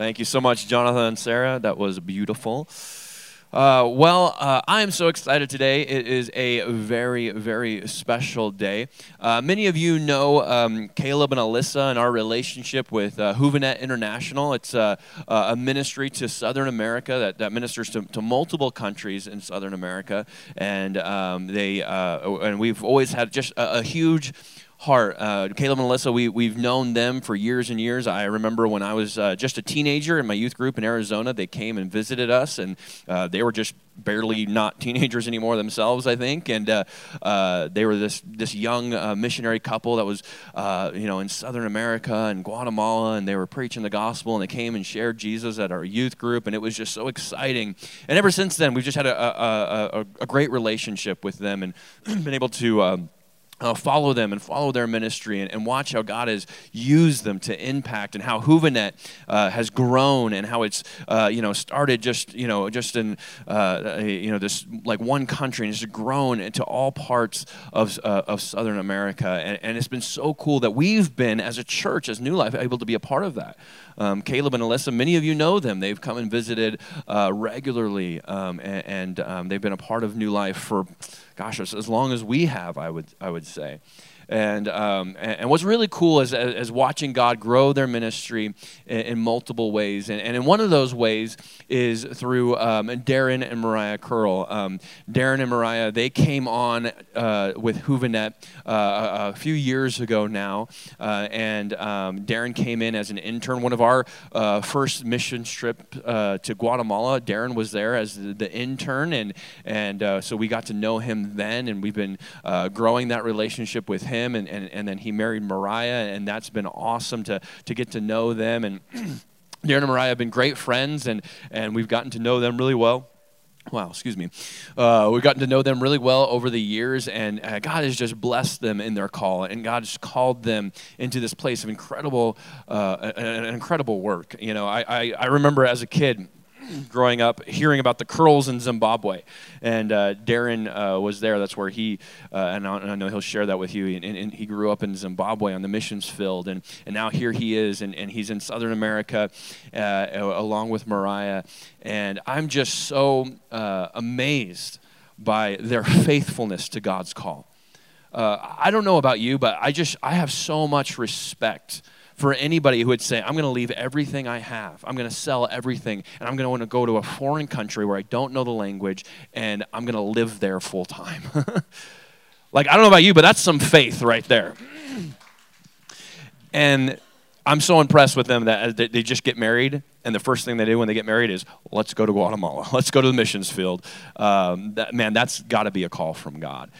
Thank you so much, Jonathan and Sarah. That was beautiful. Uh, well, uh, I am so excited today. It is a very, very special day. Uh, many of you know um, Caleb and Alyssa and our relationship with uh, Houvenet International. It's uh, a ministry to Southern America that, that ministers to, to multiple countries in Southern America, and um, they uh, and we've always had just a, a huge heart. Uh, Caleb and Alyssa, we, we've known them for years and years. I remember when I was uh, just a teenager in my youth group in Arizona, they came and visited us, and uh, they were just barely not teenagers anymore themselves, I think. And uh, uh, they were this, this young uh, missionary couple that was, you know, in Southern America and Guatemala, and they were preaching the gospel, and they came and shared Jesus at our youth group, and it was just so exciting. And ever since then, we've just had a, a, a, a great relationship with them and been able to. Um, uh, follow them and follow their ministry and, and, watch how God has used them to impact and how Houvenet uh, has grown and how it's uh, you know started just you know just in uh, you know this like one country and it's grown into all parts of, uh, of Southern America and, and, it's been so cool that we've been as a church as New Life able to be a part of that. Um, Caleb and Alyssa, many of you know them. They've come and visited uh, regularly um, and, and um, they've been a part of New Life for gosh, as, as long as we have, I would, I would say. And, um, and, what's really cool is, is watching God grow their ministry in, in multiple ways. And, and in one of those ways is through um, Darrin and Moriah Curle. Um, Darrin and Moriah, they came on uh, with Houvenet uh, a, a, few years ago now. Uh, and um, Darrin came in as an intern. One of our uh, first mission trip uh, to Guatemala, Darrin was there as the, the intern. And, and uh, so we got to know him then. And we've been growing that relationship with him him, and, and, and then he married Moriah, and that's been awesome to, to get to know them. And Darrin and Moriah have been great friends, and, and we've gotten to know them really well. Wow, excuse me. Uh, we've gotten to know them really well over the years, and uh, God has just blessed them in their call, and God has called them into this place of incredible, uh, an, incredible work. You know, I, I, I remember as a kid, growing up hearing about the Curles in Zimbabwe. And uh, Darrin uh, was there. That's where he, uh, and, I, and, I, know he'll share that with you. And, and, he grew up in Zimbabwe on the missions field. And, and now here he is, and, and he's in Southern America uh, along with Moriah. And I'm just so uh, amazed by their faithfulness to God's call. Uh, I don't know about you, but I just I have so much respect for anybody who would say, I'm going to leave everything I have, I'm going to sell everything, and I'm going to want to go to a foreign country where I don't know the language, and I'm going to live there full time. like, I don't know about you, but that's some faith right there. and I'm so impressed with them that they just get married, and the first thing they do when they get married is, let's go to Guatemala, let's go to the missions field. Um, that, man, that's got to be a call from God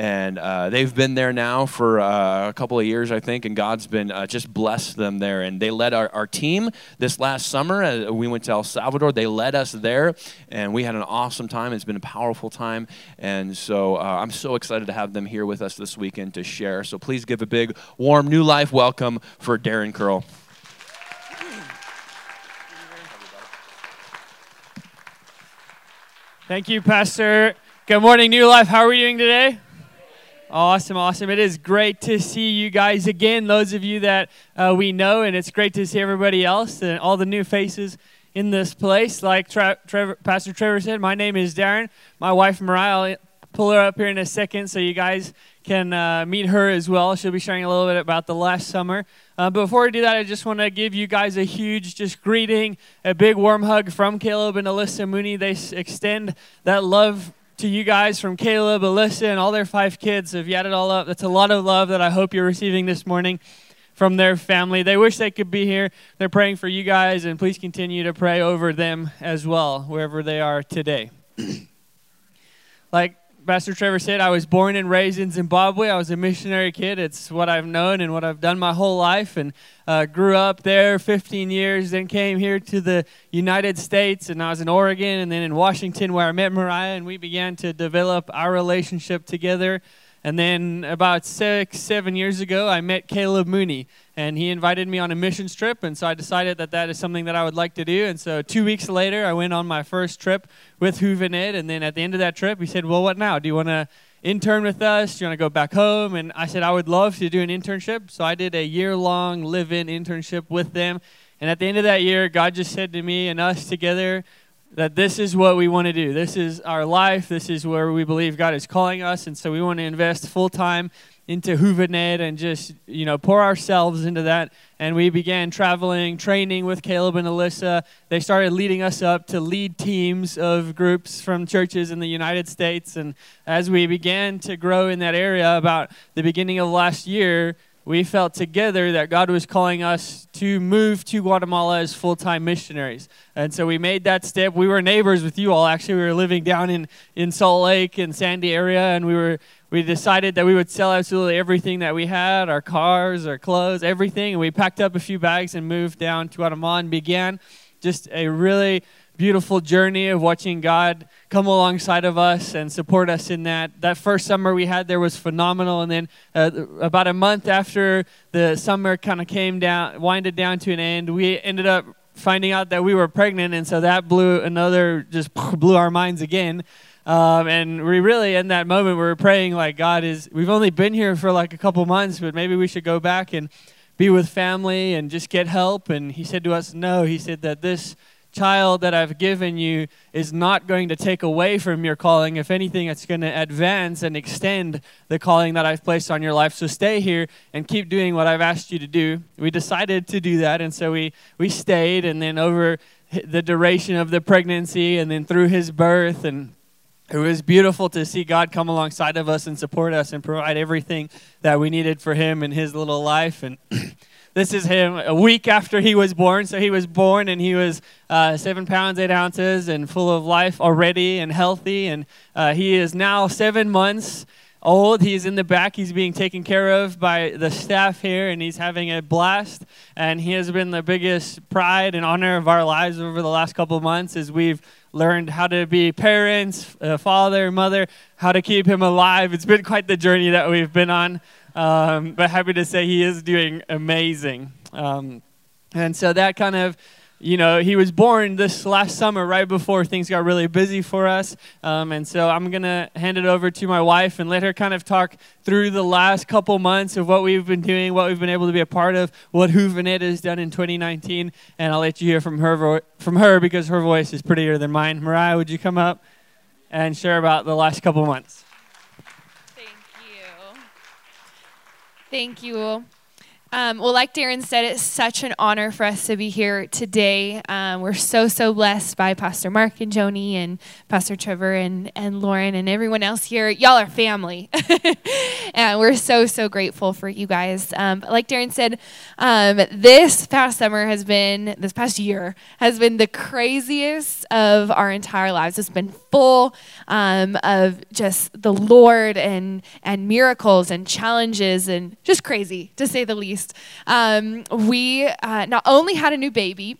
and uh, they've been there now for uh, a couple of years, I think, and God's been uh, just blessed them there. And they led our, our team this last summer. Uh, we went to El Salvador. They led us there, and we had an awesome time. It's been a powerful time, and so uh, I'm so excited to have them here with us this weekend to share. So please give a big, warm, new life welcome for Darrin Curle. Thank you, Pastor. Good morning, New Life. How are we doing today? Awesome, awesome. It is great to see you guys again, those of you that uh, we know, and it's great to see everybody else and all the new faces in this place. Like Tra- Trevor, Pastor Trevor said, my name is Darrin. My wife, Moriah, I'll pull her up here in a second so you guys can uh, meet her as well. She'll be sharing a little bit about the last summer. Uh, but before we do that, I just want to give you guys a huge just greeting, a big warm hug from Caleb and Alyssa Mooney. They extend that love to you guys from Caleb, Alyssa, and all their five kids. have add it all up, that's a lot of love that I hope you're receiving this morning from their family. They wish they could be here. They're praying for you guys, and please continue to pray over them as well, wherever they are today. like Pastor Trevor said, I was born and raised in Zimbabwe. I was a missionary kid. It's what I've known and what I've done my whole life. And uh, grew up there 15 years, then came here to the United States. And I was in Oregon and then in Washington where I met Moriah. And we began to develop our relationship together. And then about six, seven years ago, I met Caleb Mooney, and he invited me on a missions trip. And so I decided that that is something that I would like to do. And so two weeks later, I went on my first trip with Houvenet. And then at the end of that trip, he said, Well, what now? Do you want to intern with us? Do you want to go back home? And I said, I would love to do an internship. So I did a year long live in internship with them And at the end of that year, God just said to me and us together that this is what we want to do. This is our life. This is where we believe God is calling us. And so we want to invest full time into Hoovenet and just, you know, pour ourselves into that. And we began traveling, training with Caleb and Alyssa. They started leading us up to lead teams of groups from churches in the United States. And as we began to grow in that area about the beginning of last year, we felt together that God was calling us to move to Guatemala as full time missionaries. And so we made that step. We were neighbors with you all. Actually, we were living down in, in Salt Lake and Sandy area, and we were we decided that we would sell absolutely everything that we had our cars, our clothes, everything. And we packed up a few bags and moved down to Guatemala and began just a really beautiful journey of watching God come alongside of us and support us in that. That first summer we had there was phenomenal. And then uh, about a month after the summer kind of came down, winded down to an end, we ended up finding out that we were pregnant. And so that blew another, just blew our minds again. Um, and we really, in that moment, we were praying like God is. We've only been here for like a couple months, but maybe we should go back and be with family and just get help. And He said to us, No. He said that this child that I've given you is not going to take away from your calling. If anything, it's going to advance and extend the calling that I've placed on your life. So stay here and keep doing what I've asked you to do. We decided to do that, and so we we stayed. And then over the duration of the pregnancy, and then through his birth and it was beautiful to see God come alongside of us and support us and provide everything that we needed for him in his little life. And this is him a week after he was born. So he was born and he was uh, seven pounds, eight ounces, and full of life already and healthy. And uh, he is now seven months old. He's in the back. He's being taken care of by the staff here, and he's having a blast. And he has been the biggest pride and honor of our lives over the last couple months as we've learned how to be parents, uh, father, mother, how to keep him alive. It's been quite the journey that we've been on, um, but happy to say he is doing amazing. Um, and so that kind of you know, he was born this last summer, right before things got really busy for us. Um, and so I'm going to hand it over to my wife and let her kind of talk through the last couple months of what we've been doing, what we've been able to be a part of, what Hoovenet has done in 2019. And I'll let you hear from her, from her because her voice is prettier than mine. Moriah, would you come up and share about the last couple months? Thank you. Thank you. Um, well, like Darrin said, it's such an honor for us to be here today. Um, we're so, so blessed by Pastor Mark and Joni and Pastor Trevor and, and Lauren and everyone else here. Y'all are family. and we're so, so grateful for you guys. Um, like Darrin said, um, this past summer has been, this past year, has been the craziest of our entire lives. It's been full um, of just the Lord and, and miracles and challenges and just crazy, to say the least. Um, we uh, not only had a new baby,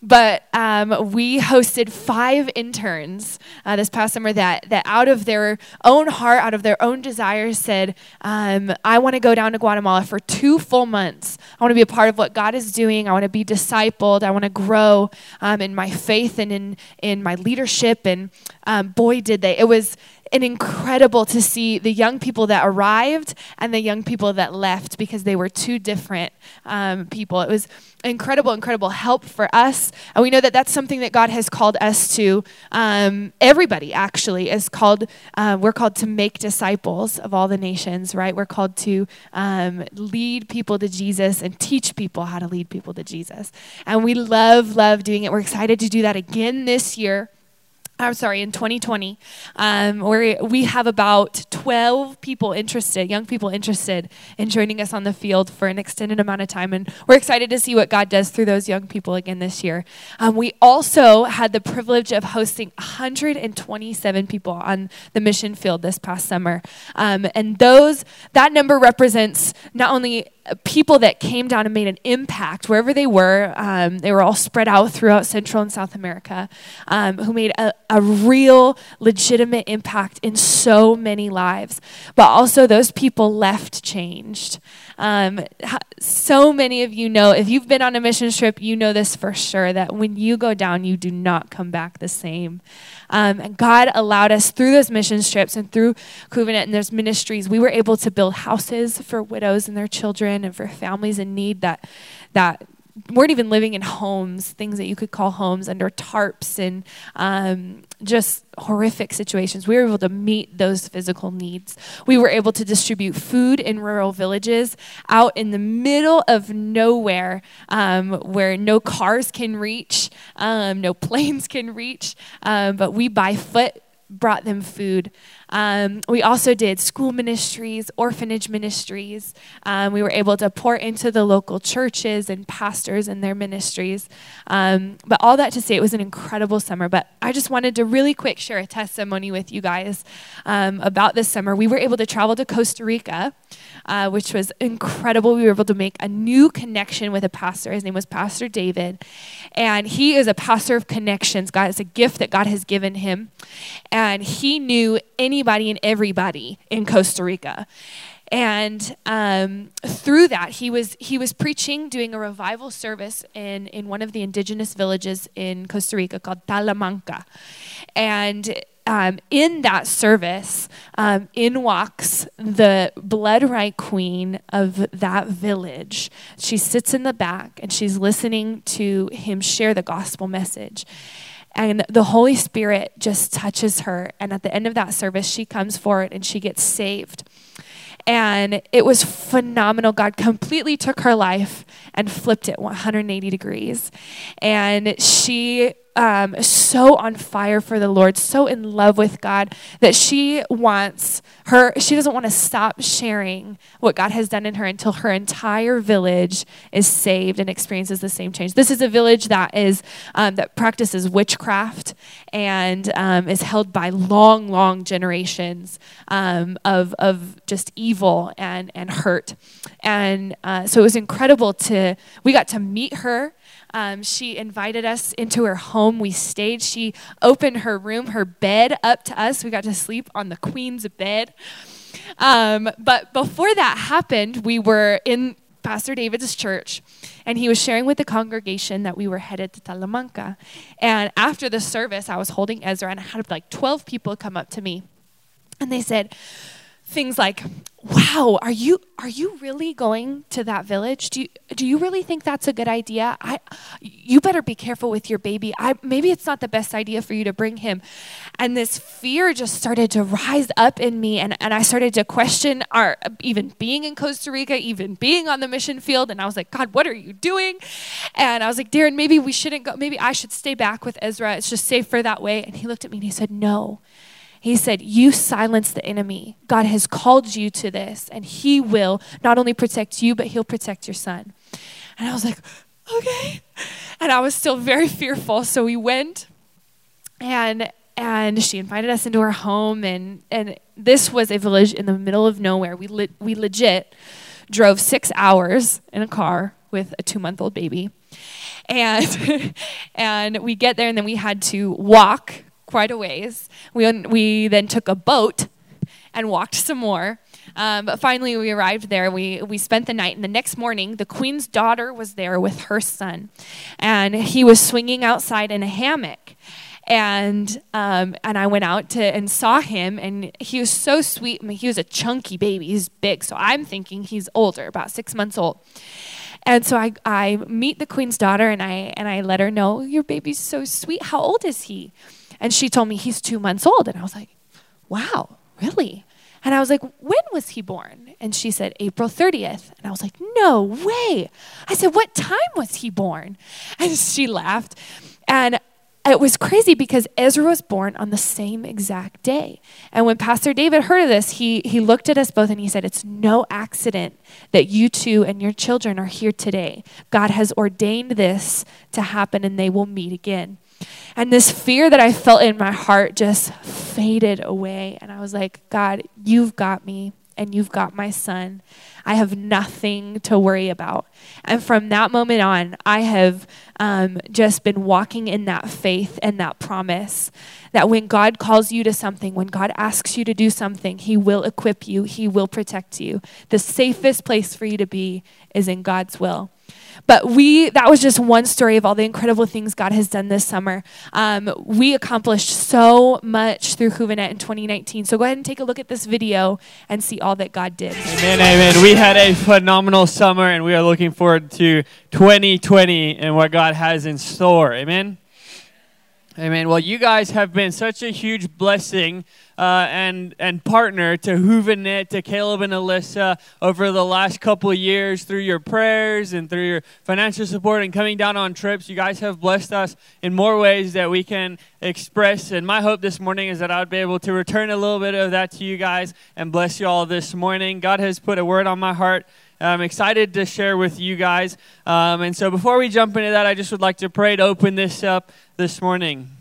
but um, we hosted five interns uh, this past summer that, that out of their own heart, out of their own desires, said, um, I want to go down to Guatemala for two full months. I want to be a part of what God is doing. I want to be discipled. I want to grow um, in my faith and in, in my leadership. And um, boy, did they. It was and incredible to see the young people that arrived and the young people that left because they were two different um, people. It was incredible, incredible help for us. And we know that that's something that God has called us to. Um, everybody actually is called, uh, we're called to make disciples of all the nations, right? We're called to um, lead people to Jesus and teach people how to lead people to Jesus. And we love, love doing it. We're excited to do that again this year. I'm sorry, in 2020, um, where we have about 12 people interested, young people interested in joining us on the field for an extended amount of time. And we're excited to see what God does through those young people again this year. Um, we also had the privilege of hosting 127 people on the mission field this past summer. Um, and those, that number represents not only people that came down and made an impact wherever they were. Um, they were all spread out throughout Central and South America, um, who made a, a real, legitimate impact in so many lives. But also, those people left changed. Um, so many of you know, if you've been on a mission trip, you know this for sure that when you go down, you do not come back the same. Um, and God allowed us through those mission trips and through Covenant and those ministries, we were able to build houses for widows and their children and for families in need that that weren't even living in homes, things that you could call homes, under tarps and um, just horrific situations. We were able to meet those physical needs. We were able to distribute food in rural villages out in the middle of nowhere um, where no cars can reach, um, no planes can reach, um, but we by foot brought them food. Um, we also did school ministries, orphanage ministries. Um, we were able to pour into the local churches and pastors and their ministries. Um, but all that to say, it was an incredible summer. But I just wanted to really quick share a testimony with you guys um, about this summer. We were able to travel to Costa Rica, uh, which was incredible. We were able to make a new connection with a pastor. His name was Pastor David. And he is a pastor of connections. God, it's a gift that God has given him. And he knew any anybody and everybody in Costa Rica. And um, through that, he was he was preaching, doing a revival service in in one of the indigenous villages in Costa Rica called Talamanca, and. Um, in that service, um, in walks the blood right queen of that village. She sits in the back and she's listening to him share the gospel message. And the Holy Spirit just touches her. And at the end of that service, she comes forward and she gets saved. And it was phenomenal. God completely took her life and flipped it 180 degrees. And she um, so on fire for the Lord, so in love with God that she wants her, she doesn't want to stop sharing what God has done in her until her entire village is saved and experiences the same change. This is a village that is um, that practices witchcraft and um, is held by long, long generations um, of of just evil and and hurt. And uh, so it was incredible to we got to meet her um, she invited us into her home. We stayed. She opened her room, her bed up to us. We got to sleep on the queen's bed. Um, but before that happened, we were in Pastor David's church, and he was sharing with the congregation that we were headed to Talamanca. And after the service, I was holding Ezra, and I had like 12 people come up to me, and they said, things like, "Wow, are you are you really going to that village? Do you do you really think that's a good idea? I you better be careful with your baby. I maybe it's not the best idea for you to bring him." And this fear just started to rise up in me and and I started to question our even being in Costa Rica, even being on the mission field, and I was like, "God, what are you doing?" And I was like, "Darrin, maybe we shouldn't go. Maybe I should stay back with Ezra. It's just safer that way." And he looked at me and he said, "No." He said, You silence the enemy. God has called you to this, and He will not only protect you, but He'll protect your son. And I was like, Okay. And I was still very fearful. So we went, and and she invited us into her home and and this was a village in the middle of nowhere we le- we legit drove 6 hours in a car with a 2 month old baby and and we get there and then we had to walk quite a ways. We, we then took a boat and walked some more. Um, but finally, we arrived there. We, we spent the night, and the next morning, the queen's daughter was there with her son, and he was swinging outside in a hammock. And um, and I went out to and saw him, and he was so sweet. I mean, he was a chunky baby. He's big, so I'm thinking he's older, about six months old. And so I, I meet the queen's daughter, and I and I let her know your baby's so sweet. How old is he? And she told me he's two months old. And I was like, wow, really? And I was like, when was he born? And she said, April 30th. And I was like, no way. I said, what time was he born? And she laughed. And it was crazy because Ezra was born on the same exact day. And when Pastor David heard of this, he, he looked at us both and he said, It's no accident that you two and your children are here today. God has ordained this to happen and they will meet again. And this fear that I felt in my heart just faded away. And I was like, God, you've got me and you've got my son. I have nothing to worry about. And from that moment on, I have um, just been walking in that faith and that promise that when God calls you to something, when God asks you to do something, He will equip you, He will protect you. The safest place for you to be is in God's will. But we, that was just one story of all the incredible things God has done this summer. Um, we accomplished so much through Juvenet in 2019. So go ahead and take a look at this video and see all that God did. Amen, amen. We had a phenomenal summer and we are looking forward to 2020 and what God has in store. Amen. Amen. Well, you guys have been such a huge blessing uh, and and partner to Juvenet, to Caleb and Alyssa over the last couple years through your prayers and through your financial support and coming down on trips. You guys have blessed us in more ways that we can express. And my hope this morning is that I would be able to return a little bit of that to you guys and bless you all this morning. God has put a word on my heart. I'm excited to share with you guys. Um, and so before we jump into that, I just would like to pray to open this up this morning.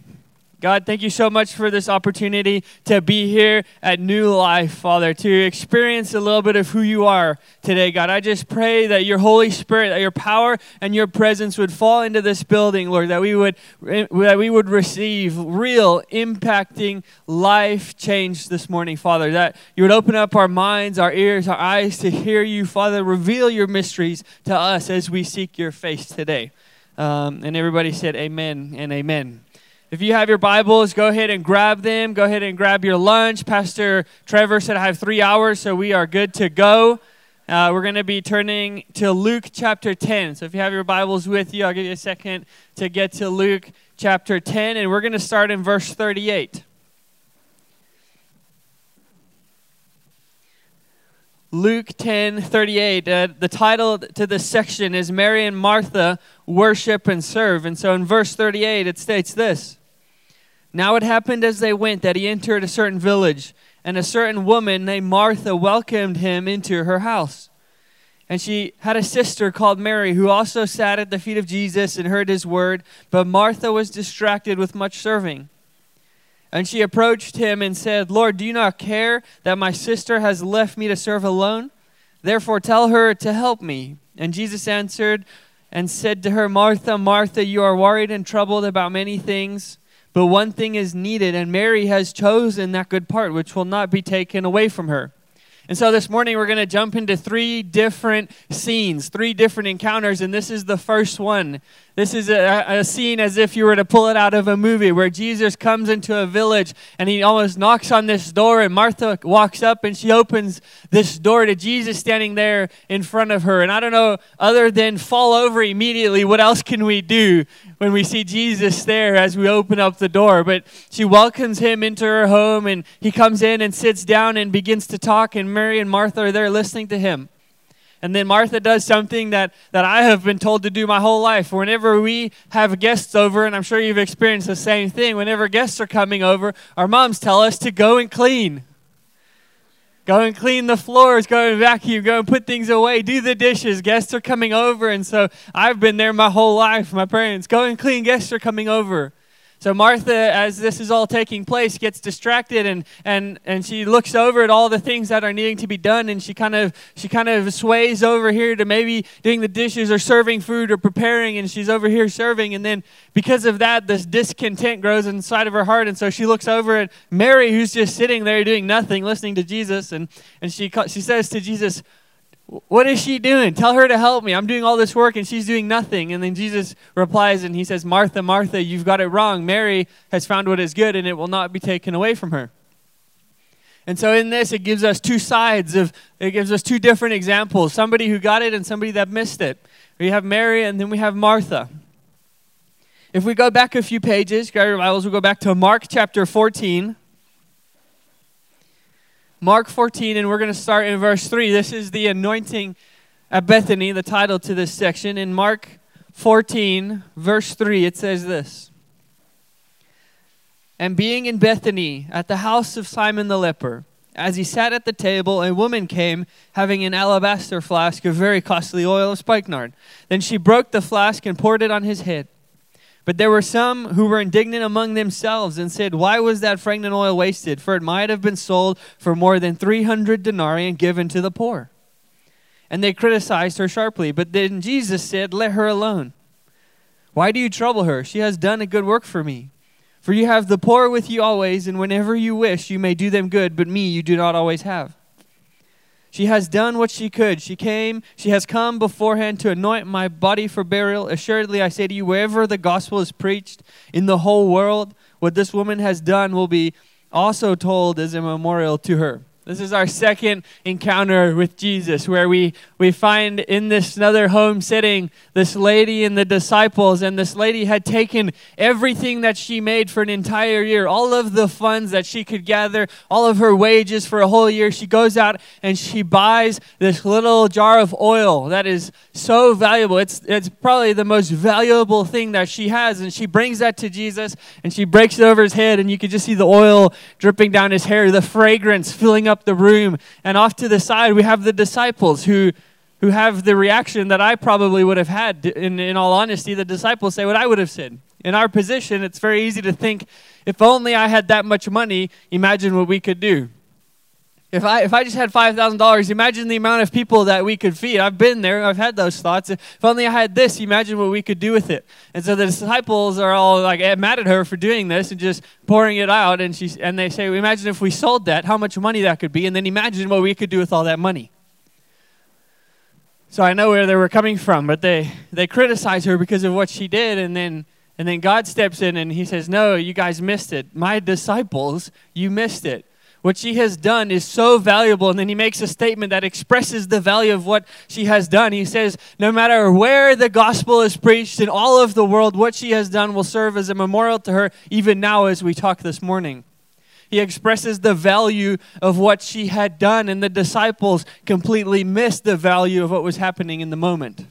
God, thank you so much for this opportunity to be here at New Life, Father, to experience a little bit of who you are today, God. I just pray that your Holy Spirit, that your power and your presence would fall into this building, Lord, that we would that we would receive real impacting life change this morning, Father, that you would open up our minds, our ears, our eyes to hear you, Father, reveal your mysteries to us as we seek your face today. Um, and everybody said amen and amen. If you have your Bibles, go ahead and grab them. Go ahead and grab your lunch. Pastor Trevor said I have three hours, so we are good to go. Uh, we're going to be turning to Luke chapter 10. So if you have your Bibles with you, I'll give you a second to get to Luke chapter 10, and we're going to start in verse 38. Luke 10 38. Uh, the title to this section is Mary and Martha Worship and Serve. And so in verse 38, it states this Now it happened as they went that he entered a certain village, and a certain woman named Martha welcomed him into her house. And she had a sister called Mary who also sat at the feet of Jesus and heard his word, but Martha was distracted with much serving. And she approached him and said, Lord, do you not care that my sister has left me to serve alone? Therefore tell her to help me. And Jesus answered and said to her, Martha, Martha, you are worried and troubled about many things, but one thing is needed, and Mary has chosen that good part which will not be taken away from her. And so this morning we're going to jump into three different scenes, three different encounters, and this is the first one. This is a, a, scene as if you were to pull it out of a movie where Jesus comes into a village and he almost knocks on this door, and Martha walks up and she opens this door to Jesus standing there in front of her. And I don't know, other than fall over immediately, what else can we do when we see Jesus there as we open up the door? But she welcomes him into her home and he comes in and sits down and begins to talk, and Mary and Martha are there listening to him. And then Martha does something that, that I have been told to do my whole life. Whenever we have guests over, and I'm sure you've experienced the same thing, whenever guests are coming over, our moms tell us to go and clean. Go and clean the floors, go and vacuum, go and put things away, do the dishes. Guests are coming over. And so I've been there my whole life. My parents, go and clean, guests are coming over. So Martha, as this is all taking place, gets distracted and, and, and she looks over at all the things that are needing to be done and she kind of she kind of sways over here to maybe doing the dishes or serving food or preparing and she's over here serving and then because of that this discontent grows inside of her heart and so she looks over at Mary who's just sitting there doing nothing listening to Jesus and, and she she says to Jesus, what is she doing? Tell her to help me. I'm doing all this work and she's doing nothing. And then Jesus replies and he says, Martha, Martha, you've got it wrong. Mary has found what is good and it will not be taken away from her. And so in this, it gives us two sides of, it gives us two different examples somebody who got it and somebody that missed it. We have Mary and then we have Martha. If we go back a few pages, grab your Bibles, we'll go back to Mark chapter 14. Mark 14, and we're going to start in verse 3. This is the anointing at Bethany, the title to this section. In Mark 14, verse 3, it says this And being in Bethany, at the house of Simon the leper, as he sat at the table, a woman came having an alabaster flask of very costly oil of spikenard. Then she broke the flask and poured it on his head. But there were some who were indignant among themselves and said, Why was that fragrant oil wasted? For it might have been sold for more than 300 denarii and given to the poor. And they criticized her sharply. But then Jesus said, Let her alone. Why do you trouble her? She has done a good work for me. For you have the poor with you always, and whenever you wish, you may do them good, but me you do not always have. She has done what she could. She came, she has come beforehand to anoint my body for burial. Assuredly, I say to you, wherever the gospel is preached in the whole world, what this woman has done will be also told as a memorial to her. This is our second encounter with Jesus, where we, we find in this another home setting this lady and the disciples. And this lady had taken everything that she made for an entire year, all of the funds that she could gather, all of her wages for a whole year. She goes out and she buys this little jar of oil that is so valuable. It's, it's probably the most valuable thing that she has. And she brings that to Jesus and she breaks it over his head. And you could just see the oil dripping down his hair, the fragrance filling up up the room. And off to the side, we have the disciples who, who have the reaction that I probably would have had. In, in all honesty, the disciples say what I would have said. In our position, it's very easy to think, if only I had that much money, imagine what we could do. If I, if I just had $5,000, imagine the amount of people that we could feed. I've been there, I've had those thoughts. If only I had this, imagine what we could do with it. And so the disciples are all like eh, mad at her for doing this and just pouring it out. And, she, and they say, Imagine if we sold that, how much money that could be. And then imagine what we could do with all that money. So I know where they were coming from, but they, they criticize her because of what she did. And then, and then God steps in and he says, No, you guys missed it. My disciples, you missed it. What she has done is so valuable. And then he makes a statement that expresses the value of what she has done. He says, No matter where the gospel is preached in all of the world, what she has done will serve as a memorial to her, even now as we talk this morning. He expresses the value of what she had done, and the disciples completely missed the value of what was happening in the moment.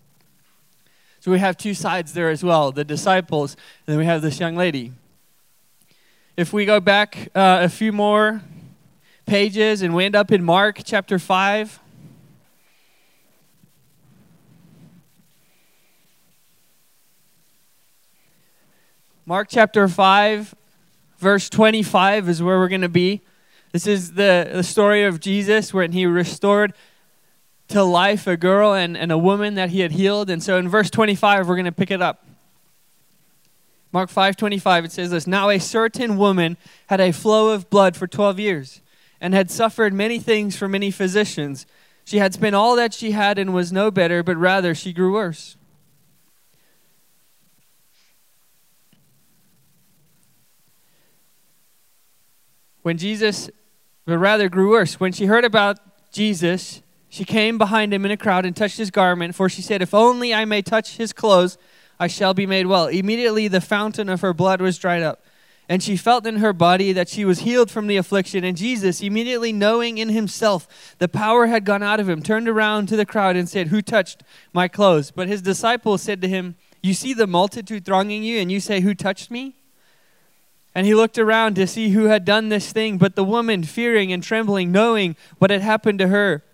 So we have two sides there as well the disciples, and then we have this young lady. If we go back uh, a few more pages and we end up in Mark chapter 5. Mark chapter 5, verse 25 is where we're going to be. This is the, the story of Jesus when he restored to life a girl and, and a woman that he had healed. And so in verse 25, we're going to pick it up. Mark 5:25 it says this, "Now a certain woman had a flow of blood for 12 years and had suffered many things from many physicians. She had spent all that she had and was no better, but rather she grew worse. When Jesus, but rather grew worse, when she heard about Jesus, she came behind him in a crowd and touched his garment, for she said, If only I may touch his clothes, I shall be made well. Immediately the fountain of her blood was dried up and she felt in her body that she was healed from the affliction. And Jesus, immediately knowing in himself the power had gone out of him, turned around to the crowd and said, Who touched my clothes? But his disciples said to him, You see the multitude thronging you, and you say, Who touched me? And he looked around to see who had done this thing. But the woman, fearing and trembling, knowing what had happened to her,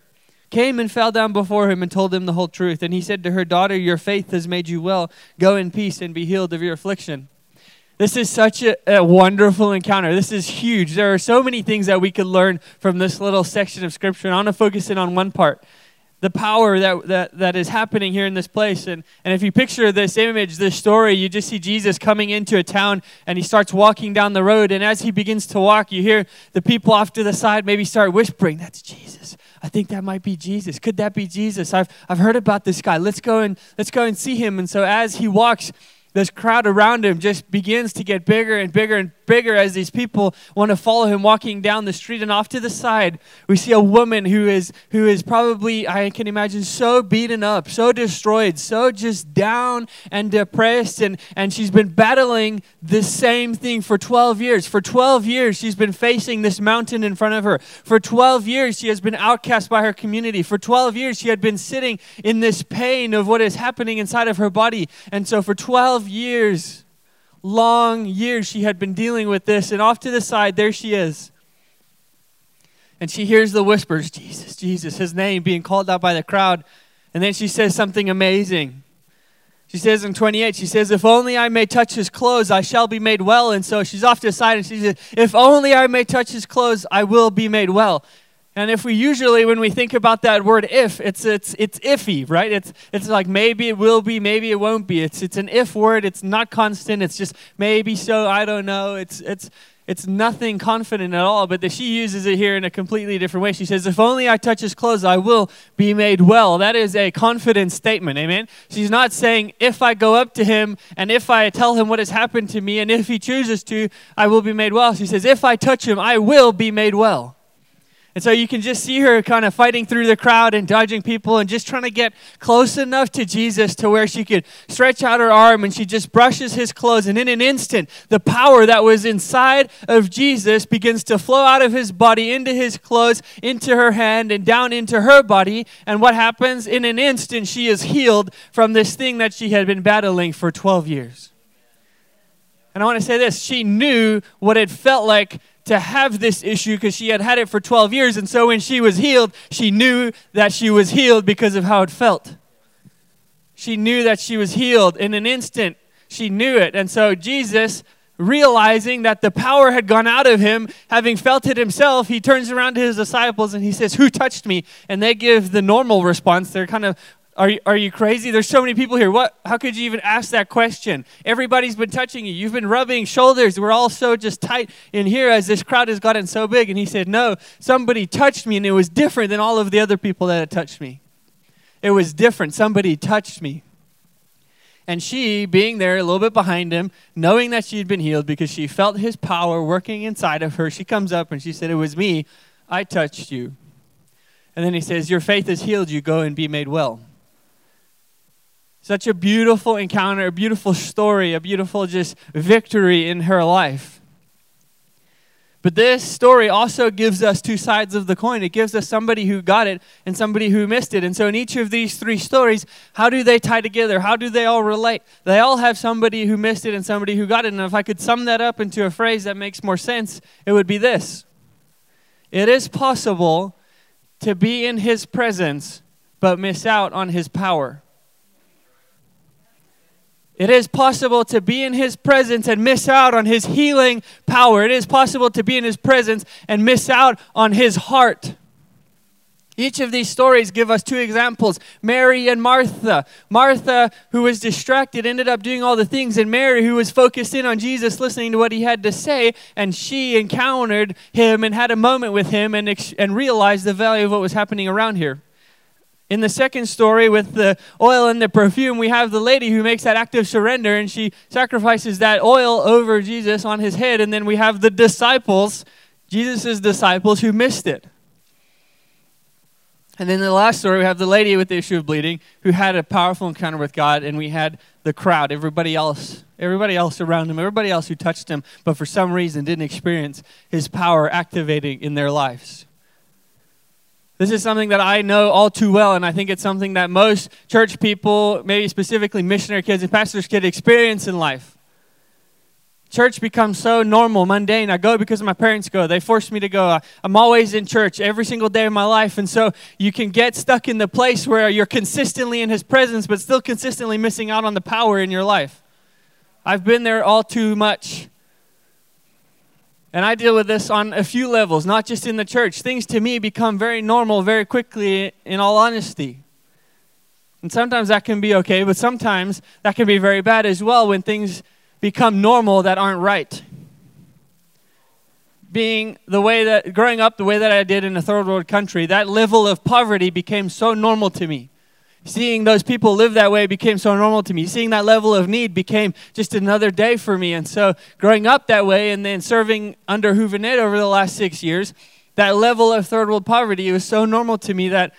came and fell down before him and told him the whole truth. And he said to her, Daughter, your faith has made you well. Go in peace and be healed of your affliction. This is such a, a, wonderful encounter. This is huge. There are so many things that we could learn from this little section of Scripture. And I want to focus in on one part the power that, that, that is happening here in this place. And, and if you picture this image, this story, you just see Jesus coming into a town and he starts walking down the road. And as he begins to walk, you hear the people off to the side maybe start whispering, That's Jesus. I think that might be Jesus. Could that be Jesus? I've, I've heard about this guy. Let's go and let's go and see him. And so as he walks, this crowd around him just begins to get bigger and bigger and bigger as these people want to follow him walking down the street. And off to the side we see a woman who is who is probably i can imagine so beaten up so destroyed so just down and depressed. And and she's been battling this same thing for 12 years. For 12 years she's been facing this mountain in front of her. For 12 years she has been outcast by her community. For 12 years she had been sitting in this pain of what is happening inside of her body. And so for 12 years long years she had been dealing with this, and off to the side, there she is. And she hears the whispers, Jesus, Jesus, his name being called out by the crowd. And then she says something amazing. She says in 28, she says, If only I may touch his clothes, I shall be made well. And so she's off to the side and she says, If only I may touch his clothes, I will be made well. And if we usually, when we think about that word if, it's, it's, it's iffy, right? It's, it's like maybe it will be, maybe it won't be. It's, it's an if word. It's not constant. It's just maybe so, I don't know. It's, it's, it's nothing confident at all, but that she uses it here in a completely different way. She says, If only I touch his clothes, I will be made well. That is a confident statement. Amen. She's not saying, If I go up to him and if I tell him what has happened to me and if he chooses to, I will be made well. She says, If I touch him, I will be made well. And so you can just see her kind of fighting through the crowd and dodging people and just trying to get close enough to Jesus to where she could stretch out her arm and she just brushes his clothes. And in an instant, the power that was inside of Jesus begins to flow out of his body into his clothes, into her hand, and down into her body. And what happens? In an instant, she is healed from this thing that she had been battling for 12 years. And I want to say this she knew what it felt like to have this issue because she had had it for 12 years. And so when she was healed, she knew that she was healed because of how it felt. She knew that she was healed in an instant. She knew it. And so Jesus, realizing that the power had gone out of him, having felt it himself, he turns around to his disciples and he says, Who touched me? And they give the normal response. They're kind of are you, are you crazy? There's so many people here. What? How could you even ask that question? Everybody's been touching you. You've been rubbing shoulders. We're all so just tight in here as this crowd has gotten so big. And he said, No, somebody touched me, and it was different than all of the other people that had touched me. It was different. Somebody touched me. And she, being there a little bit behind him, knowing that she had been healed because she felt his power working inside of her, she comes up and she said, It was me. I touched you. And then he says, Your faith has healed you. Go and be made well. Such a beautiful encounter, a beautiful story, a beautiful just victory in her life. But this story also gives us two sides of the coin. It gives us somebody who got it and somebody who missed it. And so, in each of these three stories, how do they tie together? How do they all relate? They all have somebody who missed it and somebody who got it. And if I could sum that up into a phrase that makes more sense, it would be this It is possible to be in his presence but miss out on his power. It is possible to be in His presence and miss out on His healing power. It is possible to be in His presence and miss out on His heart. Each of these stories give us two examples Mary and Martha. Martha, who was distracted, ended up doing all the things, and Mary, who was focused in on Jesus, listening to what he had to say, and she encountered him and had a moment with him and, and realized the value of what was happening around here. In the second story with the oil and the perfume, we have the lady who makes that act of surrender and she sacrifices that oil over Jesus on his head. And then we have the disciples, Jesus' disciples, who missed it. And then the last story, we have the lady with the issue of bleeding who had a powerful encounter with God, and we had the crowd, everybody else, everybody else around him, everybody else who touched him, but for some reason didn't experience his power activating in their lives. This is something that I know all too well, and I think it's something that most church people, maybe specifically missionary kids and pastors' kids, experience in life. Church becomes so normal, mundane. I go because my parents go. They force me to go. I'm always in church every single day of my life. And so you can get stuck in the place where you're consistently in His presence, but still consistently missing out on the power in your life. I've been there all too much. And I deal with this on a few levels, not just in the church. Things to me become very normal very quickly, in all honesty. And sometimes that can be okay, but sometimes that can be very bad as well when things become normal that aren't right. Being the way that, growing up the way that I did in a third world country, that level of poverty became so normal to me. Seeing those people live that way became so normal to me. Seeing that level of need became just another day for me. And so, growing up that way and then serving under Juvenet over the last six years, that level of third world poverty was so normal to me that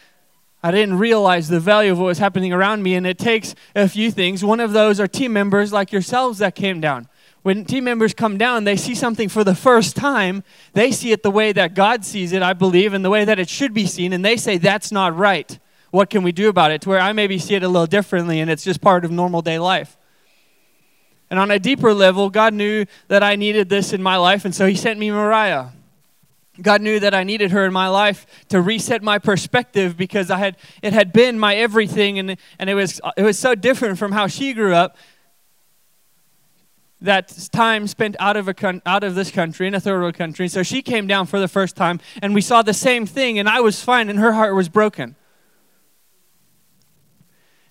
I didn't realize the value of what was happening around me. And it takes a few things. One of those are team members like yourselves that came down. When team members come down, they see something for the first time. They see it the way that God sees it, I believe, and the way that it should be seen. And they say, that's not right what can we do about it? To where I maybe see it a little differently and it's just part of normal day life. And on a deeper level, God knew that I needed this in my life, and so He sent me Moriah. God knew that I needed her in my life to reset my perspective because I had it had been my everything and, and it was it was so different from how she grew up that time spent out of a out of this country in a third world country. So she came down for the first time and we saw the same thing and I was fine and her heart was broken.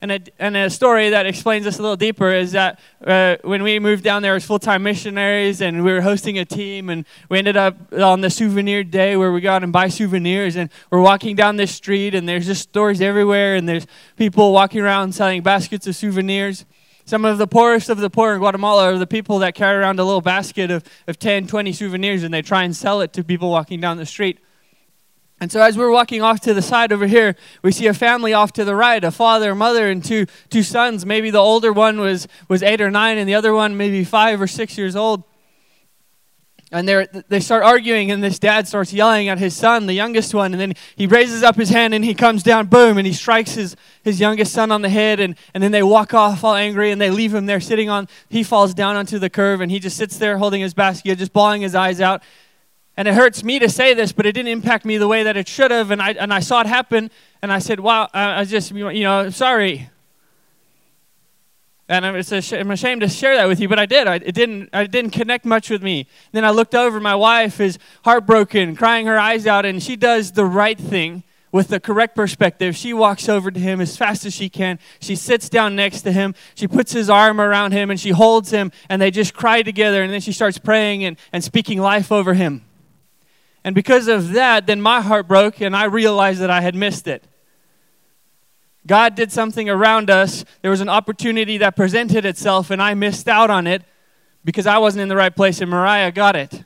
And a, and a story that explains this a little deeper is that uh, when we moved down there as full time missionaries and we were hosting a team, and we ended up on the souvenir day where we got and buy souvenirs, and we're walking down this street, and there's just stores everywhere, and there's people walking around selling baskets of souvenirs. Some of the poorest of the poor in Guatemala are the people that carry around a little basket of, of 10, 20 souvenirs, and they try and sell it to people walking down the street. And so as we're walking off to the side over here, we see a family off to the right, a father, mother, and two, two sons. Maybe the older one was, was eight or nine, and the other one maybe five or six years old. And they they start arguing, and this dad starts yelling at his son, the youngest one, and then he raises up his hand and he comes down, boom, and he strikes his, his youngest son on the head, and, and then they walk off all angry, and they leave him there sitting on, he falls down onto the curb, and he just sits there holding his basket, just bawling his eyes out. And it hurts me to say this, but it didn't impact me the way that it should have. And I, and I saw it happen, and I said, wow, I, I just, you know, sorry. And I'm, sh- I'm, ashamed to share that with you, but I did. I, it didn't, I didn't connect much with me. Then I looked over. My wife is heartbroken, crying her eyes out, and she does the right thing with the correct perspective. She walks over to him as fast as she can. She sits down next to him. She puts his arm around him, and she holds him, and they just cry together. And then she starts praying and, and speaking life over him. And because of that, then my heart broke and I realized that I had missed it. God did something around us. There was an opportunity that presented itself and I missed out on it because I wasn't in the right place and Moriah got it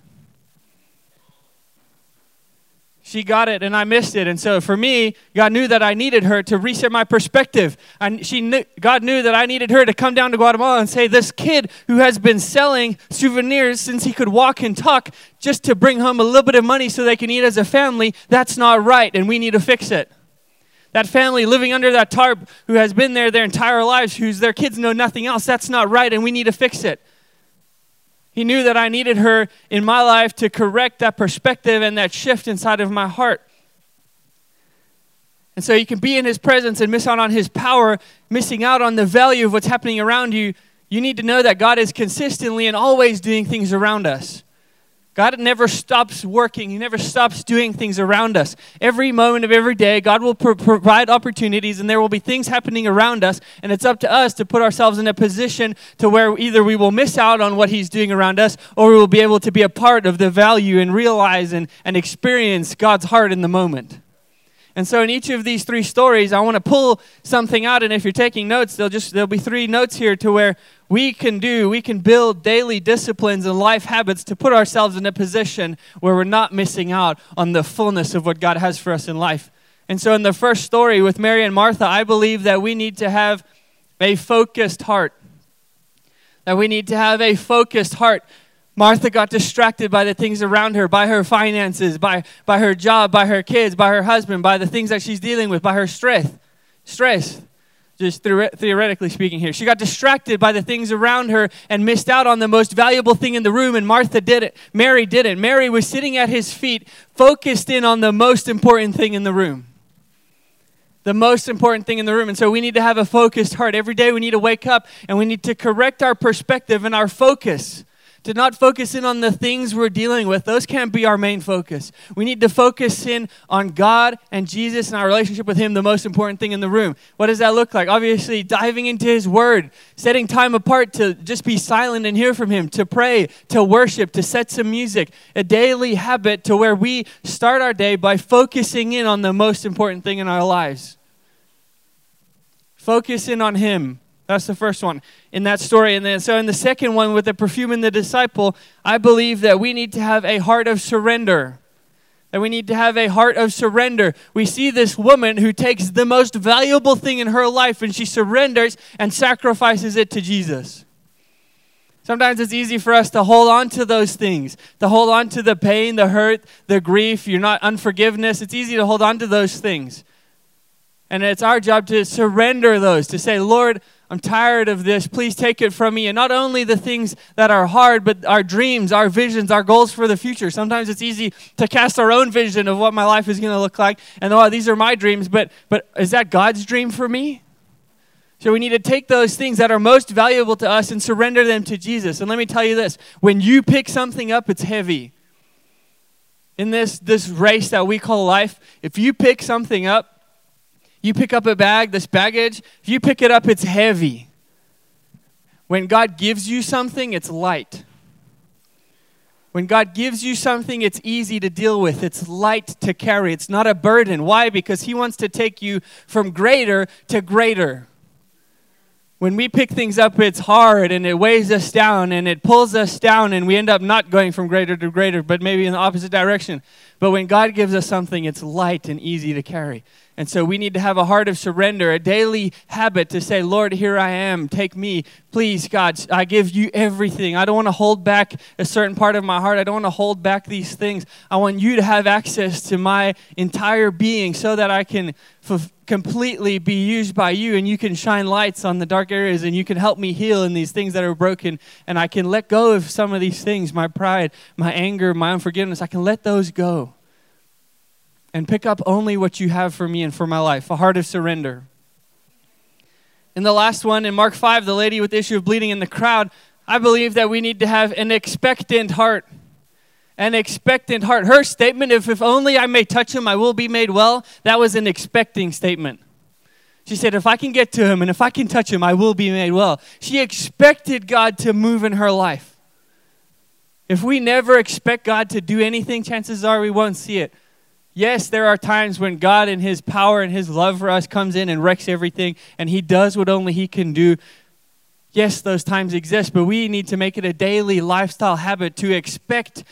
she got it and I missed it. And so for me, God knew that I needed her to reset my perspective. And she knew, God knew that I needed her to come down to Guatemala and say, This kid who has been selling souvenirs since he could walk and talk just to bring home a little bit of money so they can eat as a family, that's not right, and we need to fix it. That family living under that tarp who has been there their entire lives, whose their kids know nothing else, that's not right, and we need to fix it. He knew that I needed her in my life to correct that perspective and that shift inside of my heart. And so you can be in his presence and miss out on his power, missing out on the value of what's happening around you. You need to know that God is consistently and always doing things around us. God never stops working. He never stops doing things around us. Every moment of every day, God will pro- provide opportunities and there will be things happening around us. And it's up to us to put ourselves in a position to where either we will miss out on what He's doing around us or we will be able to be a part of the value and realize and, and experience God's heart in the moment. And so in each of these three stories, I want to pull something out. And if you're taking notes, there'll just there'll be three notes here to where we can do, we can build daily disciplines and life habits to put ourselves in a position where we're not missing out on the fullness of what God has for us in life. And so in the first story with Mary and Martha, I believe that we need to have a focused heart. That we need to have a focused heart. Martha got distracted by the things around her, by her finances, by, by her job, by her kids, by her husband, by the things that she's dealing with, by her stress. Stress, just theoretically speaking here. She got distracted by the things around her and missed out on the most valuable thing in the room, and Martha did it. Mary did it. Mary was sitting at his feet, focused in on the most important thing in the room the most important thing in the room. And so we need to have a focused heart. Every day we need to wake up and we need to correct our perspective and our focus to not focus in on the things we're dealing with. Those can't be our main focus. We need to focus in on God and Jesus and our relationship with Him, the most important thing in the room. What does that look like? Obviously, diving into His Word, setting time apart to just be silent and hear from Him, to pray, to worship, to set some music, a daily habit to where we start our day by focusing in on the most important thing in our lives. Focus in on Him that's the first one in that story. And then, so in the second one, with the perfume and the disciple, I believe that we need to have a heart of surrender. That we need to have a heart of surrender. We see this woman who takes the most valuable thing in her life and she surrenders and sacrifices it to Jesus. Sometimes it's easy for us to hold on to those things, to hold on to the pain, the hurt, the grief, you're not unforgiveness. It's easy to hold on to those things. And it's our job to surrender those, to say, Lord, I'm tired of this. Please take it from me. And not only the things that are hard, but our dreams, our visions, our goals for the future. Sometimes it's easy to cast our own vision of what my life is going to look like. And oh, these are my dreams, but, but is that God's dream for me? So we need to take those things that are most valuable to us and surrender them to Jesus. And let me tell you this when you pick something up, it's heavy. In this, this race that we call life, if you pick something up, You pick up a bag, this baggage, if you pick it up, it's heavy. When God gives you something, it's light. When God gives you something, it's easy to deal with. It's light to carry. It's not a burden. Why? Because He wants to take you from greater to greater. When we pick things up, it's hard and it weighs us down and it pulls us down, and we end up not going from greater to greater, but maybe in the opposite direction. But when God gives us something, it's light and easy to carry. And so we need to have a heart of surrender, a daily habit to say, Lord, here I am. Take me. Please, God, I give you everything. I don't want to hold back a certain part of my heart. I don't want to hold back these things. I want you to have access to my entire being so that I can f- completely be used by you and you can shine lights on the dark areas and you can help me heal in these things that are broken. And I can let go of some of these things my pride, my anger, my unforgiveness. I can let those go and pick up only what you have for me and for my life a heart of surrender. In the last one, in Mark 5, the lady with the issue of bleeding in the crowd, I believe that we need to have an expectant heart. An expectant heart. Her statement, if, if only I may touch him, I will be made well, that was an expecting statement. She said, If I can get to him and if I can touch him, I will be made well. She expected God to move in her life. If we never expect God to do anything, chances are we won't see it. Yes, there are times when God and His power and His love for us comes in and wrecks everything, and He does what only He can do. Yes, those times exist, but we need to make it a daily lifestyle habit to expect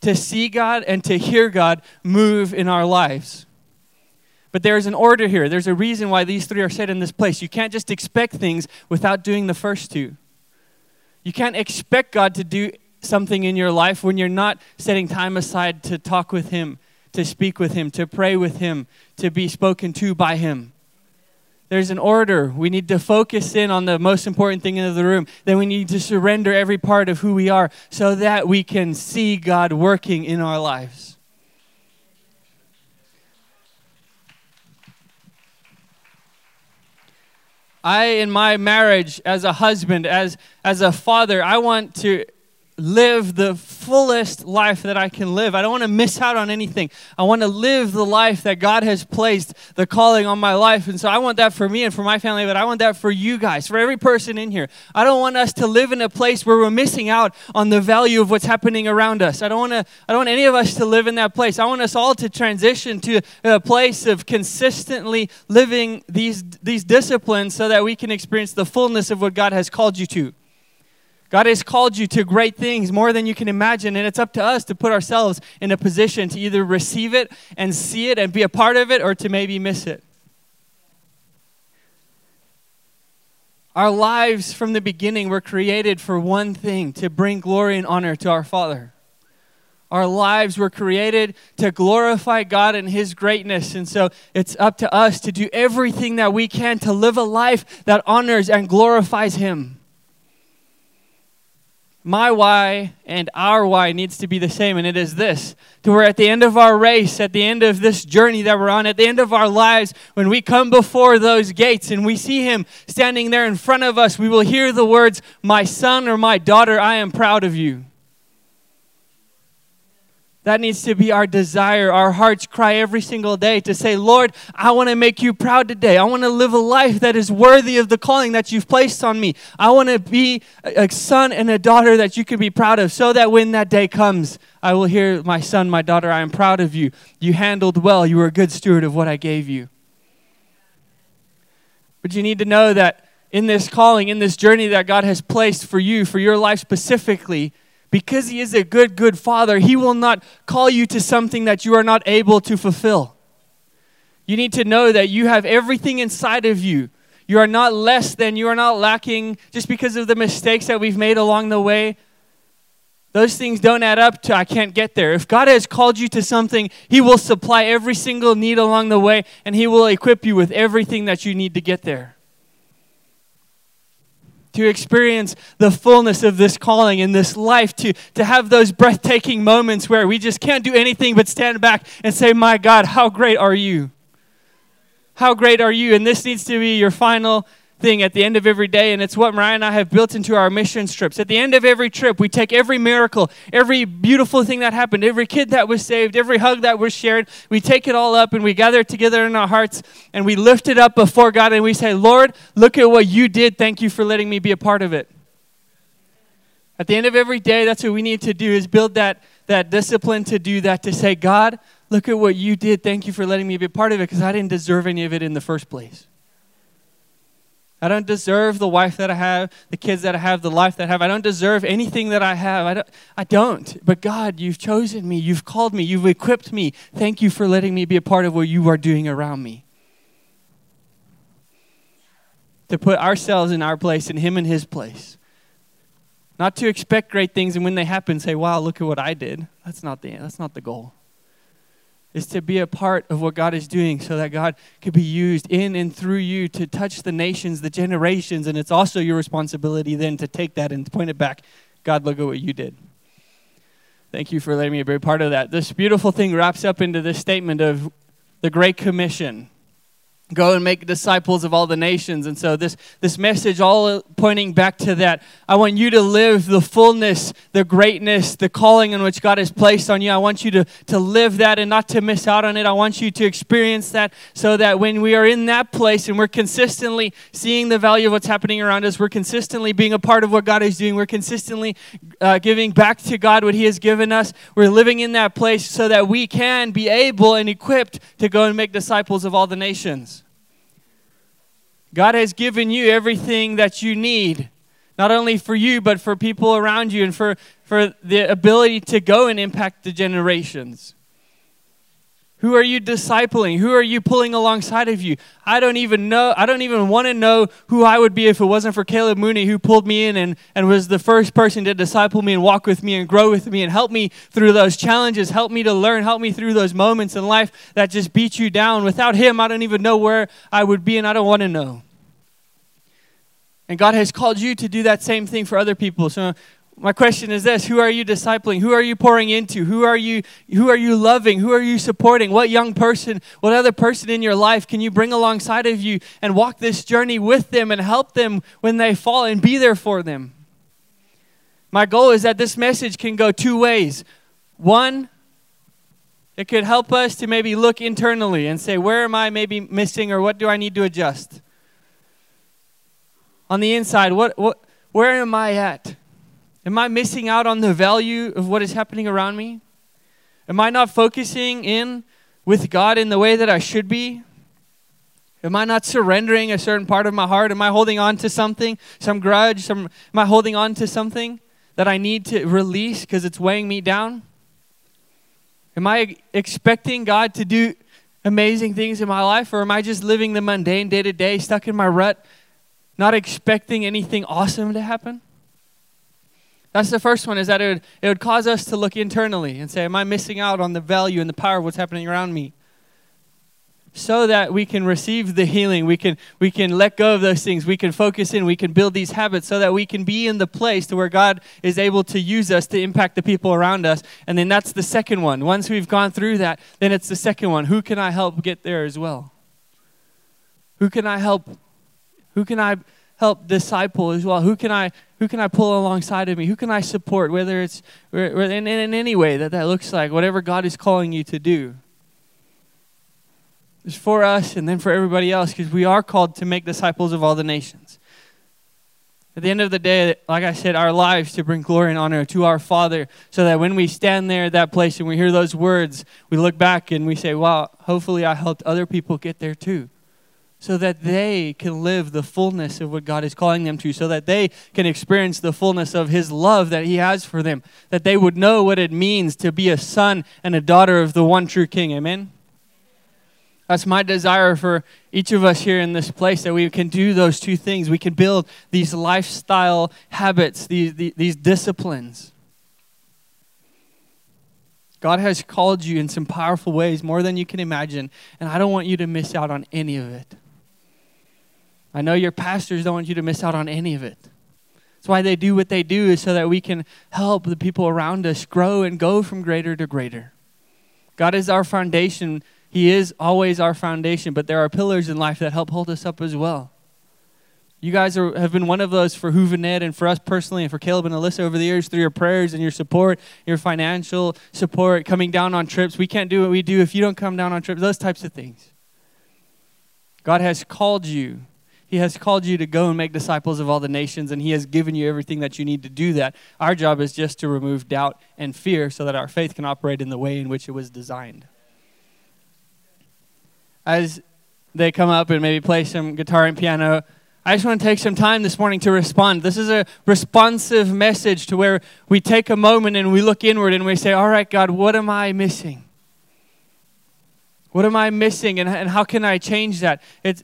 to see God and to hear God move in our lives. But there's an order here. There's a reason why these three are set in this place. You can't just expect things without doing the first two. You can't expect God to do something in your life when you're not setting time aside to talk with Him to speak with Him, to pray with Him, to be spoken to by Him. There's an order. We need to focus in on the most important thing in the room. Then we need to surrender every part of who we are so that we can see God working in our lives. I, in my marriage, as a husband, as, as a father, I want to live the fullest life that I can live. I don't want to miss out on anything. I want to live the life that God has placed the calling on my life. And so I want that for me and for my family, but I want that for you guys, for every person in here. I don't want us to live in a place where we're missing out on the value of what's happening around us. I don't want to I don't want any of us to live in that place. I want us all to transition to a place of consistently living these these disciplines so that we can experience the fullness of what God has called you to. God has called you to great things more than you can imagine, and it's up to us to put ourselves in a position to either receive it and see it and be a part of it or to maybe miss it. Our lives from the beginning were created for one thing to bring glory and honor to our Father. Our lives were created to glorify God and His greatness. And so it's up to us to do everything that we can to live a life that honors and glorifies Him my why and our why needs to be the same, and it is this to where at the end of our race, at the end of this journey that we're on, at the end of our lives, when we come before those gates and we see Him standing there in front of us, we will hear the words, My son or my daughter, I am proud of you. That needs to be our desire, our heart's cry every single day to say, Lord, I want to make you proud today. I want to live a life that is worthy of the calling that you've placed on me. I want to be a son and a daughter that you can be proud of so that when that day comes, I will hear, My son, my daughter, I am proud of you. You handled well. You were a good steward of what I gave you. But you need to know that in this calling, in this journey that God has placed for you, for your life specifically, because He is a good, good Father, He will not call you to something that you are not able to fulfill. You need to know that you have everything inside of you. You are not less than, you are not lacking just because of the mistakes that we've made along the way. Those things don't add up to I can't get there. If God has called you to something, He will supply every single need along the way and He will equip you with everything that you need to get there to experience the fullness of this calling in this life, to, to have those breathtaking moments where we just can't do anything but stand back and say, My God, how great are you? How great are you? And this needs to be your final thing at the end of every day, and it's what Moriah and I have built into our mission trips. At the end of every trip, we take every miracle, every beautiful thing that happened, every kid that was saved, every hug that was shared, we take it all up and we gather it together in our hearts and we lift it up before God and we say, Lord, look at what you did. Thank you for letting me be a part of it. At the end of every day, that's what we need to do is build that, that discipline to do that, to say, God, look at what you did. Thank you for letting me be a part of it because I didn't deserve any of it in the first place. I don't deserve the wife that I have, the kids that I have, the life that I have. I don't deserve anything that I have. I don't, I don't. But God, you've chosen me. You've called me. You've equipped me. Thank you for letting me be a part of what you are doing around me. To put ourselves in our place and Him in His place. Not to expect great things and when they happen, say, wow, look at what I did. That's not the, that's not the goal is to be a part of what God is doing so that God could be used in and through you to touch the nations, the generations. And it's also your responsibility then to take that and point it back. God, look at what you did. Thank you for letting me be a part of that. This beautiful thing wraps up into this statement of the Great Commission go and make disciples of all the nations. And so this this message all pointing back to that. I want you to live the fullness the greatness the calling in which god has placed on you. I want you to to live that and not to miss out on it. I want you to experience that so that when we are in that place and we're consistently seeing the value of what's happening around us we're consistently being a part of what god is doing we're consistently uh, giving back to god what he has given us we're living in that place so that we can be able and equipped to go and make disciples of all the nations God has given you everything that you need, not only for you, but for people around you and for, for the ability to go and impact the generations. Who are you discipling? Who are you pulling alongside of you? I don't even know. I don't even want to know who I would be if it wasn't for Caleb Mooney, who pulled me in and, and was the first person to disciple me and walk with me and grow with me and help me through those challenges, help me to learn, help me through those moments in life that just beat you down. Without him, I don't even know where I would be and I don't want to know. And God has called you to do that same thing for other people. So my question is this who are you discipling? Who are you pouring into? Who are you who are you loving? Who are you supporting? What young person what other person in your life can you bring alongside of you and walk this journey with them and help them when they fall and be there for them? My goal is that this message can go two ways. One it could help us to maybe look internally and say where am i maybe missing or what do i need to adjust on the inside, what, what, where am I at? Am I missing out on the value of what is happening around me? Am I not focusing in with God in the way that I should be? Am I not surrendering a certain part of my heart? Am I holding on to something, some grudge? Some, am I holding on to something that I need to release because it's weighing me down? Am I expecting God to do amazing things in my life, or am I just living the mundane day to day, stuck in my rut, not expecting anything awesome to happen? That's the first one, is that it would, it would cause us to look internally and say, Am I missing out on the value and the power of what's happening around me? So that we can receive the healing, we can, we can let go of those things, we can focus in, we can build these habits so that we can be in the place to where God is able to use us to impact the people around us. And then that's the second one. Once we've gone through that, then it's the second one. Who can I help get there as well? Who can I help who can I help disciple as well? Who can I who can I pull alongside of me? Who can I support? Whether it's in, in any way that that looks like, whatever God is calling you to do. It's for us and then for everybody else because we are called to make disciples of all the nations. At the end of the day, like I said, our lives to bring glory and honor to our Father so that when we stand there at that place and we hear those words, we look back and we say, wow, hopefully I helped other people get there too so that they can live the fullness of what God is calling them to, so that they can experience the fullness of His love that He has for them, that they would know what it means to be a son and a daughter of the one true King. Amen? That's my desire for each of us here in this place that we can do those two things. We can build these lifestyle habits, these, these, these disciplines. God has called you in some powerful ways, more than you can imagine, and I don't want you to miss out on any of it. I know your pastors don't want you to miss out on any of it. That's why they do what they do, is so that we can help the people around us grow and go from greater to greater. God is our foundation. He is always our foundation, but there are pillars in life that help hold us up as well. You guys are, have been one of those for Hoovenet and for us personally and for Caleb and Alyssa over the years through your prayers and your support, your financial support, coming down on trips. We can't do what we do if you don't come down on trips, those types of things. God has called you. He has called you to go and make disciples of all the nations, and He has given you everything that you need to do that. Our job is just to remove doubt and fear so that our faith can operate in the way in which it was designed. As they come up and maybe play some guitar and piano, I just want to take some time this morning to respond. This is a responsive message to where we take a moment and we look inward and we say, All right, God, what am I missing? What am I missing and, and how can I change that? It's,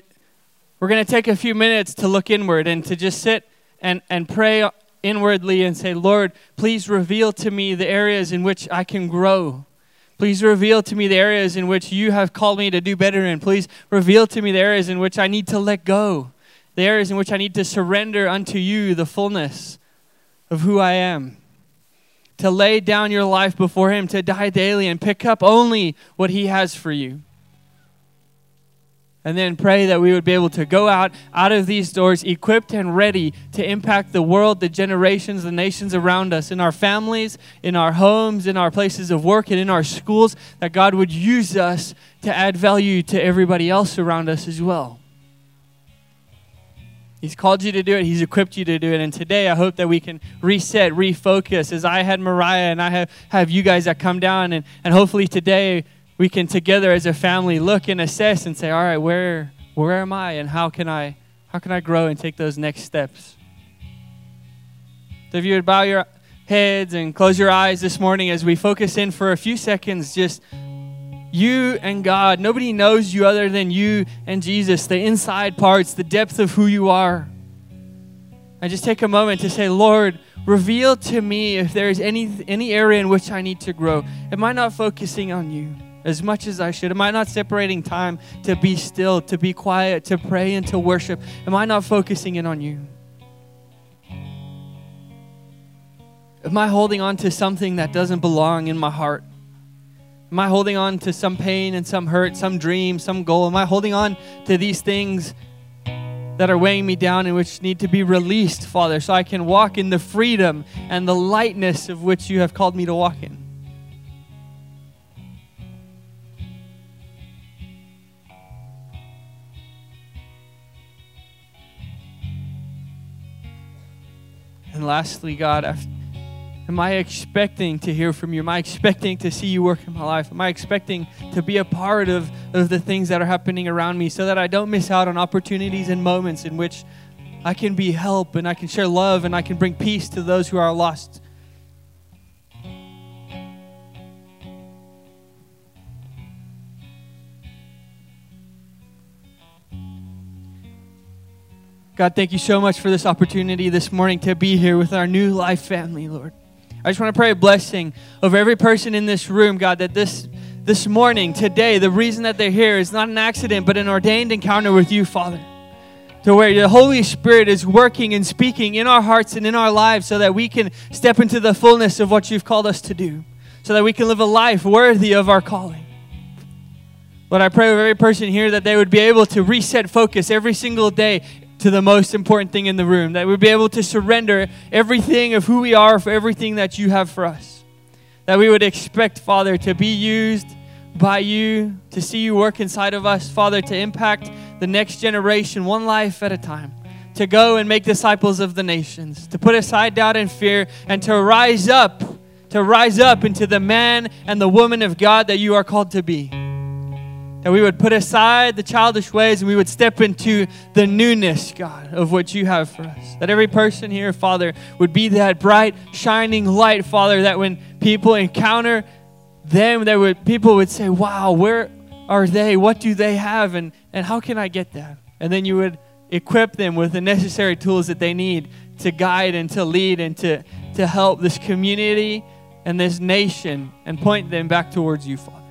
we're going to take a few minutes to look inward and to just sit and, and pray inwardly and say, Lord, please reveal to me the areas in which I can grow. Please reveal to me the areas in which you have called me to do better in. Please reveal to me the areas in which I need to let go the areas in which I need to surrender unto you the fullness of who I am. To lay down your life before Him, to die daily and pick up only what He has for you. And then pray that we would be able to go out out of these doors equipped and ready to impact the world, the generations, the nations around us, in our families, in our homes, in our places of work, and in our schools, that God would use us to add value to everybody else around us as well. He's called you to do it. He's equipped you to do it. And today, I hope that we can reset, refocus. As I had Moriah and I have, have you guys that come down. And, and hopefully, today, we can together as a family look and assess and say, all right, where, where am I? And how can I, how can I grow and take those next steps? So, if you would bow your heads and close your eyes this morning as we focus in for a few seconds, just you and God. Nobody knows you other than you and Jesus, the inside parts, the depth of who you are. I just take a moment to say, Lord, reveal to me if there is any, any area in which I need to grow. Am I not focusing on you as much as I should? Am I not separating time to be still, to be quiet, to pray, and to worship? Am I not focusing in on you? Am I holding on to something that doesn't belong in my heart? Am I holding on to some pain and some hurt, some dream, some goal? Am I holding on to these things that are weighing me down and which need to be released, Father, so I can walk in the freedom and the lightness of which you have called me to walk in? And lastly, God, Am I expecting to hear from you? Am I expecting to see you work in my life? Am I expecting to be a part of, of the things that are happening around me so that I don't miss out on opportunities and moments in which I can be help and I can share love and I can bring peace to those who are lost? God, thank you so much for this opportunity this morning to be here with our new life family, Lord. I just want to pray a blessing over every person in this room, God, that this this morning, today, the reason that they're here is not an accident, but an ordained encounter with you, Father. To where the Holy Spirit is working and speaking in our hearts and in our lives so that we can step into the fullness of what you've called us to do, so that we can live a life worthy of our calling. Lord, I pray with every person here that they would be able to reset focus every single day to the most important thing in the room, that we'd be able to surrender everything of who we are for everything that you have for us. That we would expect, Father, to be used by you, to see you work inside of us, Father, to impact the next generation one life at a time, to go and make disciples of the nations, to put aside doubt and fear, and to rise up, to rise up into the man and the woman of God that you are called to be. That we would put aside the childish ways and we would step into the newness, God, of what you have for us. That every person here, Father, would be that bright, shining light, Father, that when people encounter them, that would people would say, Wow, where are they? What do they have? And, and how can I get that? And then you would equip them with the necessary tools that they need to guide and to lead and to, to help this community and this nation and point them back towards you, Father.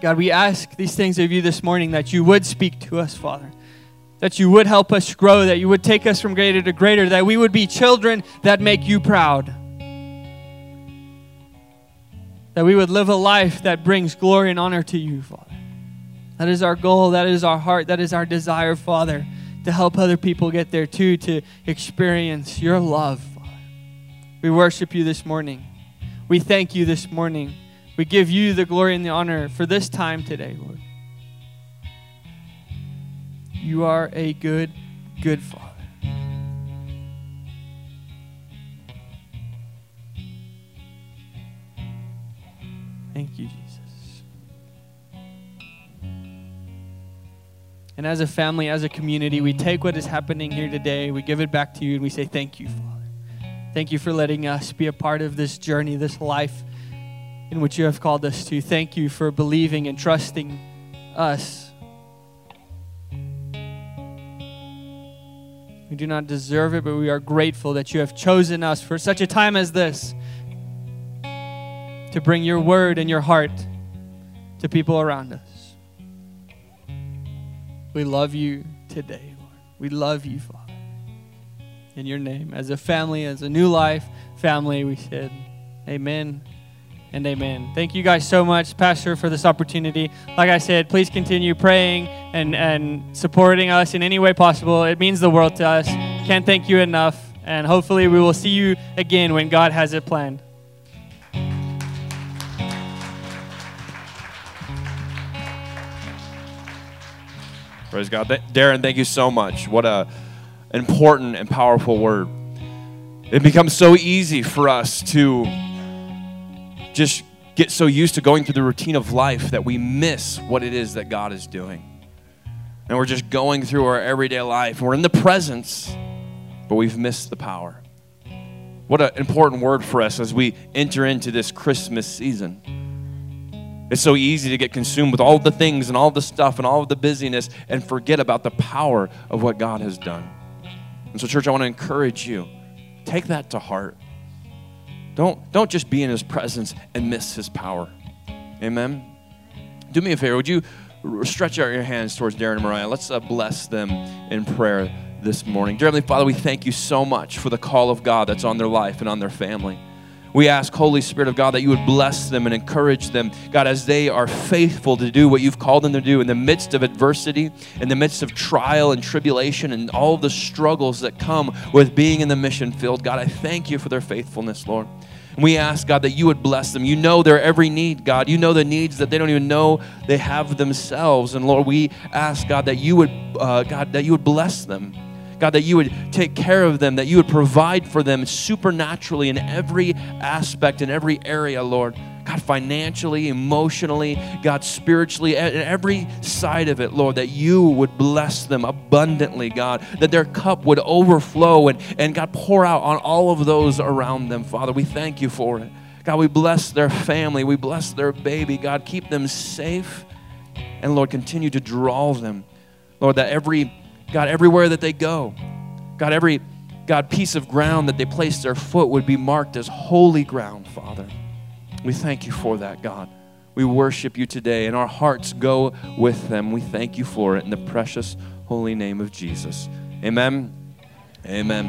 God, we ask these things of you this morning that you would speak to us, Father. That you would help us grow, that you would take us from greater to greater, that we would be children that make you proud. That we would live a life that brings glory and honor to you, Father. That is our goal. That is our heart. That is our desire, Father, to help other people get there too, to experience your love, Father. We worship you this morning. We thank you this morning. We give you the glory and the honor for this time today, Lord. You are a good, good Father. Thank you, Jesus. And as a family, as a community, we take what is happening here today, we give it back to you, and we say, Thank you, Father. Thank you for letting us be a part of this journey, this life in which you have called us to. Thank you for believing and trusting us. We do not deserve it, but we are grateful that you have chosen us for such a time as this to bring your word and your heart to people around us. We love you today, Lord. We love you, Father. In your name, as a family, as a new life family, we said, Amen and amen. Thank you guys so much, Pastor, for this opportunity. Like I said, please continue praying and, and supporting us in any way possible. It means the world to us. Can't thank you enough. And hopefully, we will see you again when God has it planned. Praise God. Darrin, thank you so much. What a important and powerful word. It becomes so easy for us to just get so used to going through the routine of life that we miss what it is that God is doing. And we're just going through our everyday life. We're in the presence, but we've missed the power. What an important word for us as we enter into this Christmas season. It's so easy to get consumed with all the things and all the stuff and all the busyness and forget about the power of what God has done. And so, church, I want to encourage you take that to heart. Don't, don't just be in his presence and miss his power. Amen. Do me a favor. Would you stretch out your hands towards Darrin and Moriah? Let's uh, bless them in prayer this morning. Dear Heavenly Father, we thank you so much for the call of God that's on their life and on their family. We ask, Holy Spirit of God, that you would bless them and encourage them, God, as they are faithful to do what you've called them to do in the midst of adversity, in the midst of trial and tribulation, and all the struggles that come with being in the mission field. God, I thank you for their faithfulness, Lord. We ask, God, that you would bless them. You know their every need, God. You know the needs that they don't even know they have themselves. And Lord, we ask, God, that you would, uh, God, that you would bless them. God, that you would take care of them, that you would provide for them supernaturally in every aspect, in every area, Lord. God, financially, emotionally, God, spiritually, every side of it, Lord, that you would bless them abundantly, God, that their cup would overflow and, and God, pour out on all of those around them, Father. We thank you for it. God, we bless their family. We bless their baby. God, keep them safe. And Lord, continue to draw them. Lord, that every God, everywhere that they go, God, every God piece of ground that they place their foot would be marked as holy ground, Father. We thank you for that, God. We worship you today, and our hearts go with them. We thank you for it in the precious holy name of Jesus. Amen. Amen.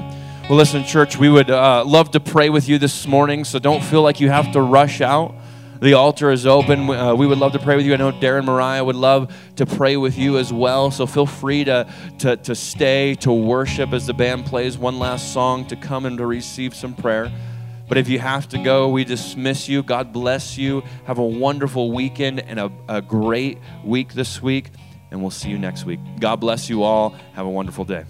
Well, listen, church, we would uh, love to pray with you this morning, so don't feel like you have to rush out. The altar is open. Uh, we would love to pray with you. I know Darrin Moriah would love to pray with you as well. So feel free to, to, to stay, to worship as the band plays one last song, to come and to receive some prayer. But if you have to go, we dismiss you. God bless you. Have a wonderful weekend and a, a great week this week. And we'll see you next week. God bless you all. Have a wonderful day.